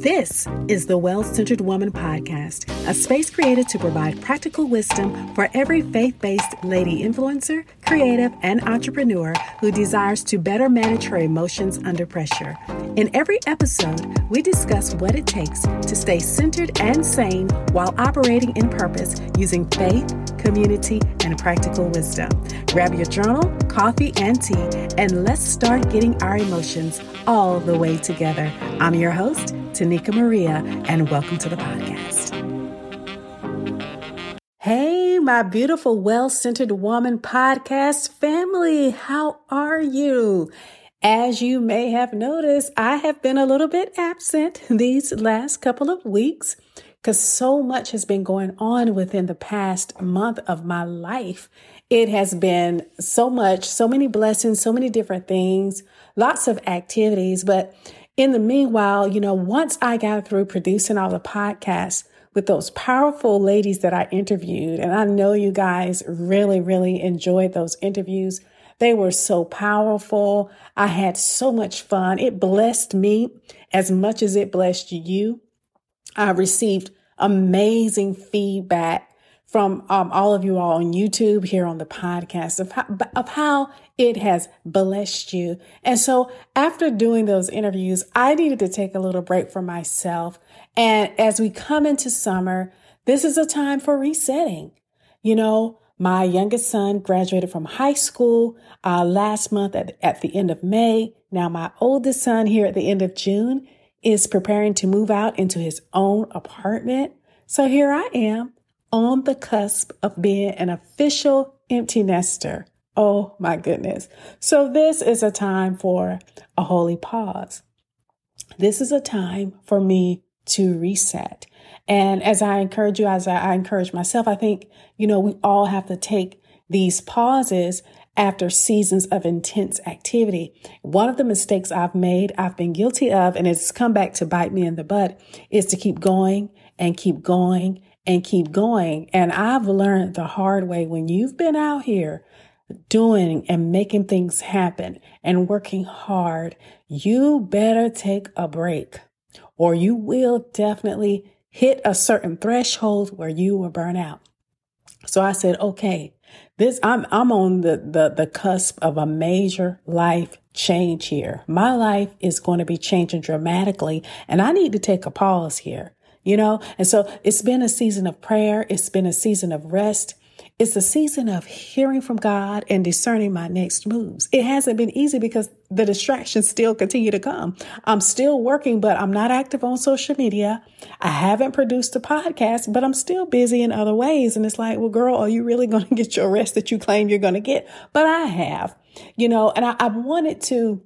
This is the Well Centered Woman Podcast, a space created to provide practical wisdom for every faith based lady influencer, creative, and entrepreneur who desires to better manage her emotions under pressure. In every episode, we discuss what it takes to stay centered and sane while operating in purpose using faith, community, and practical wisdom. Grab your journal, coffee, and tea, and let's start getting our emotions all the way together. I'm your host, Tonika Maria, and welcome to the podcast. Hey, my beautiful, well centered woman podcast family, how are you? As you may have noticed, I have been a little bit absent these last couple of weeks because so much has been going on within the past month of my life. It has been so much, so many blessings, so many different things, lots of activities, but in the meanwhile, you know, once I got through producing all the podcasts with those powerful ladies that I interviewed, and I know you guys really, really enjoyed those interviews. They were so powerful. I had so much fun. It blessed me as much as it blessed you. I received amazing feedback from um, all of you all on YouTube here on the podcast of how, of how it has blessed you. And so after doing those interviews, I needed to take a little break for myself. And as we come into summer, this is a time for resetting. You know, my youngest son graduated from high school uh, last month at, at the end of May. Now my oldest son here at the end of June is preparing to move out into his own apartment. So here I am on the cusp of being an official empty nester. Oh my goodness. So this is a time for a holy pause. This is a time for me to reset. And as I encourage you, as I, encourage myself, I think, you know, we all have to take these pauses after seasons of intense activity. One of the mistakes I've made, I've been guilty of, and it's come back to bite me in the butt, is to keep going and keep going and keep going. And I've learned the hard way when you've been out here doing and making things happen and working hard, you better take a break or you will definitely hit a certain threshold where you will burn out. So I said, okay, this I'm I'm on the the the cusp of a major life change here. My life is going to be changing dramatically and I need to take a pause here you know? And so it's been a season of prayer. It's been a season of rest. It's a season of hearing from God and discerning my next moves. It hasn't been easy because the distractions still continue to come. I'm still working, but I'm not active on social media. I haven't produced a podcast, but I'm still busy in other ways. And it's like, well, girl, are you really going to get your rest that you claim you're going to get? But I have, you know, and I, I wanted to,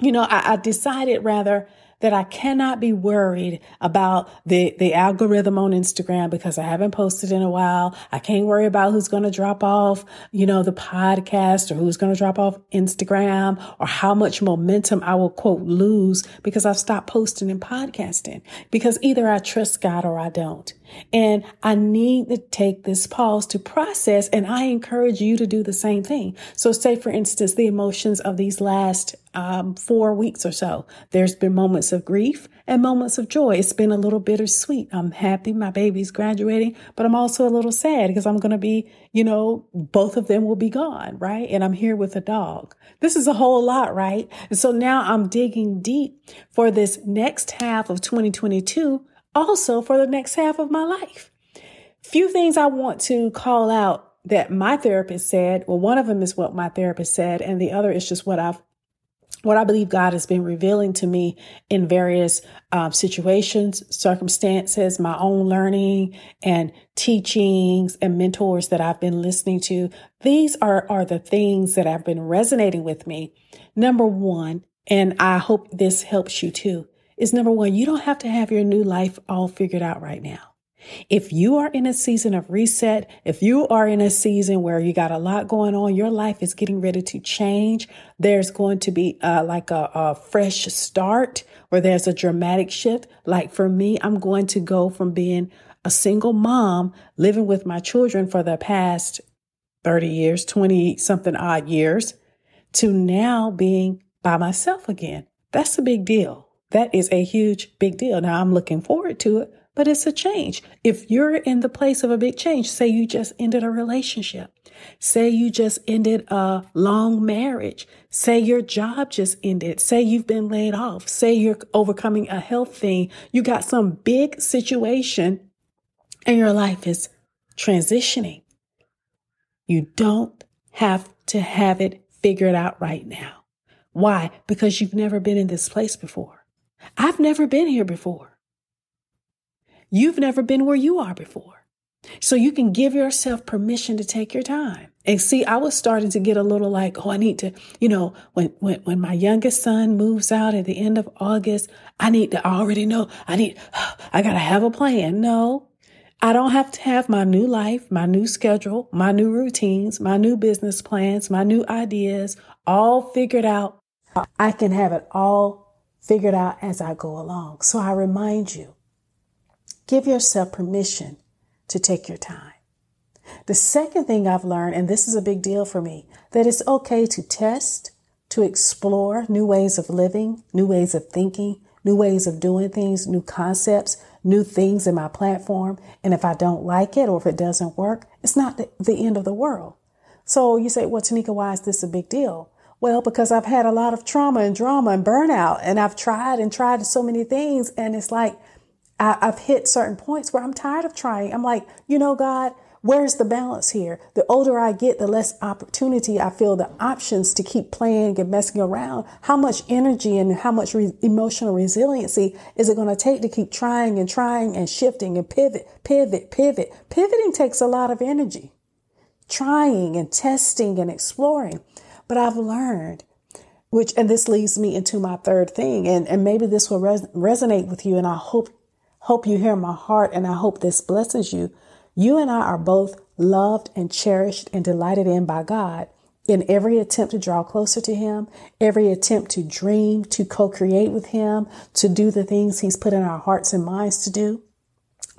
you know, I, I decided rather that I cannot be worried about the, the algorithm on Instagram because I haven't posted in a while. I can't worry about who's going to drop off, you know, the podcast or who's going to drop off Instagram or how much momentum I will quote lose because I've stopped posting and podcasting because either I trust God or I don't. And I need to take this pause to process and I encourage you to do the same thing. So say for instance, the emotions of these last um, four weeks or so. There's been moments of grief and moments of joy. It's been a little bittersweet. I'm happy my baby's graduating, but I'm also a little sad because I'm going to be, you know, both of them will be gone, right? And I'm here with a dog. This is a whole lot, right? And so now I'm digging deep for this next half of 2022, also for the next half of my life. Few things I want to call out that my therapist said. Well, one of them is what my therapist said, and the other is just what I've what I believe God has been revealing to me in various um, situations, circumstances, my own learning and teachings and mentors that I've been listening to. These are, are the things that have been resonating with me. Number one, and I hope this helps you too, is number one, you don't have to have your new life all figured out right now. If you are in a season of reset, if you are in a season where you got a lot going on, your life is getting ready to change. There's going to be uh, like a, a fresh start where there's a dramatic shift. Like for me, I'm going to go from being a single mom living with my children for the past 30 years, 20 something odd years to now being by myself again. That's a big deal. That is a huge, big deal. Now I'm looking forward to it, but it's a change. If you're in the place of a big change, say you just ended a relationship, say you just ended a long marriage, say your job just ended, say you've been laid off, say you're overcoming a health thing, you got some big situation and your life is transitioning. You don't have to have it figured out right now. Why? Because you've never been in this place before. I've never been here before. You've never been where you are before. So you can give yourself permission to take your time. And see, I was starting to get a little like, oh, I need to, you know, when, when, when my youngest son moves out at the end of August, I need to I already know I need, I got to have a plan. No, I don't have to have my new life, my new schedule, my new routines, my new business plans, my new ideas all figured out. I can have it all figured out as I go along. So I remind you, give yourself permission to take your time. The second thing I've learned, and this is a big deal for me, that it's okay to test, to explore new ways of living, new ways of thinking, new ways of doing things, new concepts, new things in my platform. And if I don't like it or if it doesn't work, it's not the, the end of the world. So you say, well, Tonika, why is this a big deal? Well, because I've had a lot of trauma and drama and burnout and I've tried and tried so many things. And it's like, I, I've hit certain points where I'm tired of trying. I'm like, you know, God, Where's the balance here? The older I get, the less opportunity I feel the options to keep playing and messing around. How much energy and how much re- emotional resiliency is it going to take to keep trying and trying and shifting and pivot, pivot, pivot? Pivoting takes a lot of energy. Trying and testing and exploring. But I've learned which, and this leads me into my third thing, and, and maybe this will res- resonate with you, and I hope, hope you hear my heart, and I hope this blesses you. You and I are both loved and cherished and delighted in by God. In every attempt to draw closer to Him, every attempt to dream, to co create with Him, to do the things He's put in our hearts and minds to do.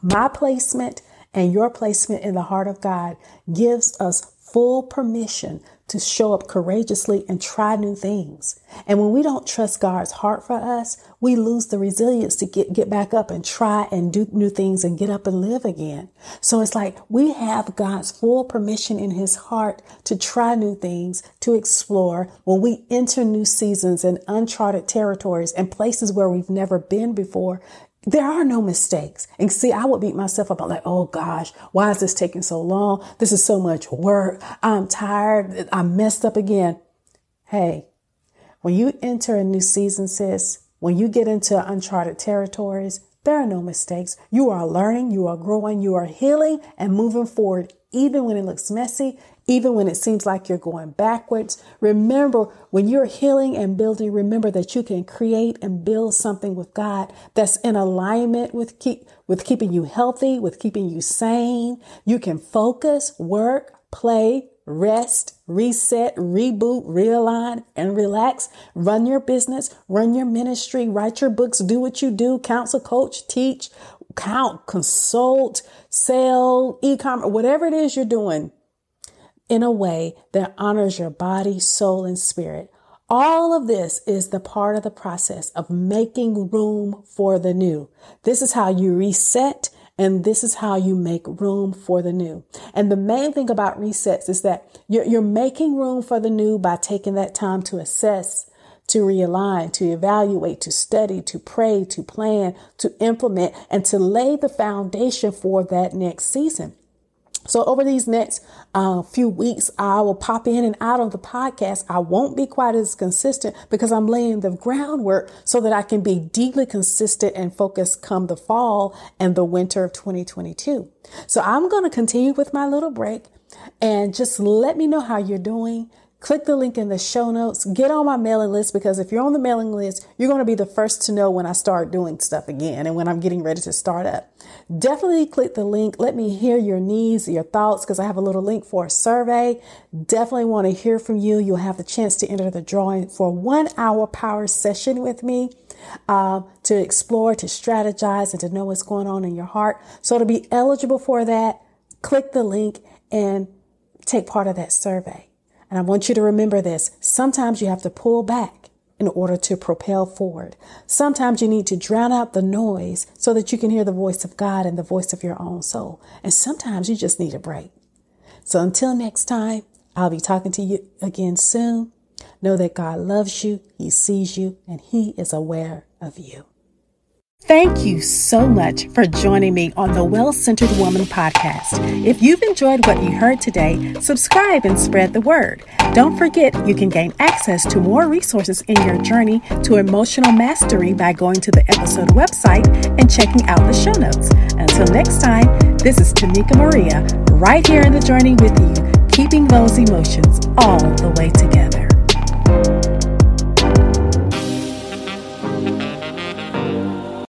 My placement and your placement in the heart of God gives us full permission to show up courageously and try new things. And when we don't trust God's heart for us, we lose the resilience to get, get back up and try and do new things and get up and live again. So it's like we have God's full permission in his heart to try new things, to explore when we enter new seasons and uncharted territories and places where we've never been before there are no mistakes. And see, I would beat myself up. I'm like, oh gosh, why is this taking so long? This is so much work. I'm tired. I messed up again. Hey, when you enter a new season, sis, when you get into uncharted territories, there are no mistakes. You are learning, you are growing, you are healing and moving forward, even when it looks messy, even when it seems like you're going backwards. Remember, when you're healing and building, remember that you can create and build something with God that's in alignment with keep, with keeping you healthy, with keeping you sane. You can focus, work, play, rest, reset, reboot, realign, and relax. Run your business, run your ministry, write your books, do what you do, counsel, coach, teach, count, consult, sell, e-commerce, whatever it is you're doing in a way that honors your body, soul, and spirit. All of this is the part of the process of making room for the new. This is how you reset and this is how you make room for the new. And the main thing about resets is that you're, you're making room for the new by taking that time to assess, to realign, to evaluate, to study, to pray, to plan, to implement, and to lay the foundation for that next season. So over these next uh, few weeks, I will pop in and out of the podcast. I won't be quite as consistent because I'm laying the groundwork so that I can be deeply consistent and focused come the fall and the winter of 2022. So I'm going to continue with my little break and just let me know how you're doing. Click the link in the show notes. Get on my mailing list because if you're on the mailing list, you're going to be the first to know when I start doing stuff again and when I'm getting ready to start up. Definitely click the link. Let me hear your needs, your thoughts, because I have a little link for a survey. Definitely want to hear from you. You'll have the chance to enter the drawing for one hour power session with me. Uh, to explore, to strategize, and to know what's going on in your heart. So to be eligible for that, click the link and take part of that survey. And I want you to remember this. Sometimes you have to pull back in order to propel forward. Sometimes you need to drown out the noise so that you can hear the voice of God and the voice of your own soul. And sometimes you just need a break. So until next time, I'll be talking to you again soon. Know that God loves you, He sees you, and He is aware of you. Thank you so much for joining me on the Well Centered Woman podcast. If you've enjoyed what you heard today, subscribe and spread the word. Don't forget you can gain access to more resources in your journey to emotional mastery by going to the episode website and checking out the show notes. Until next time, this is Tonika Maria, right here in the journey with you, keeping those emotions all the way together.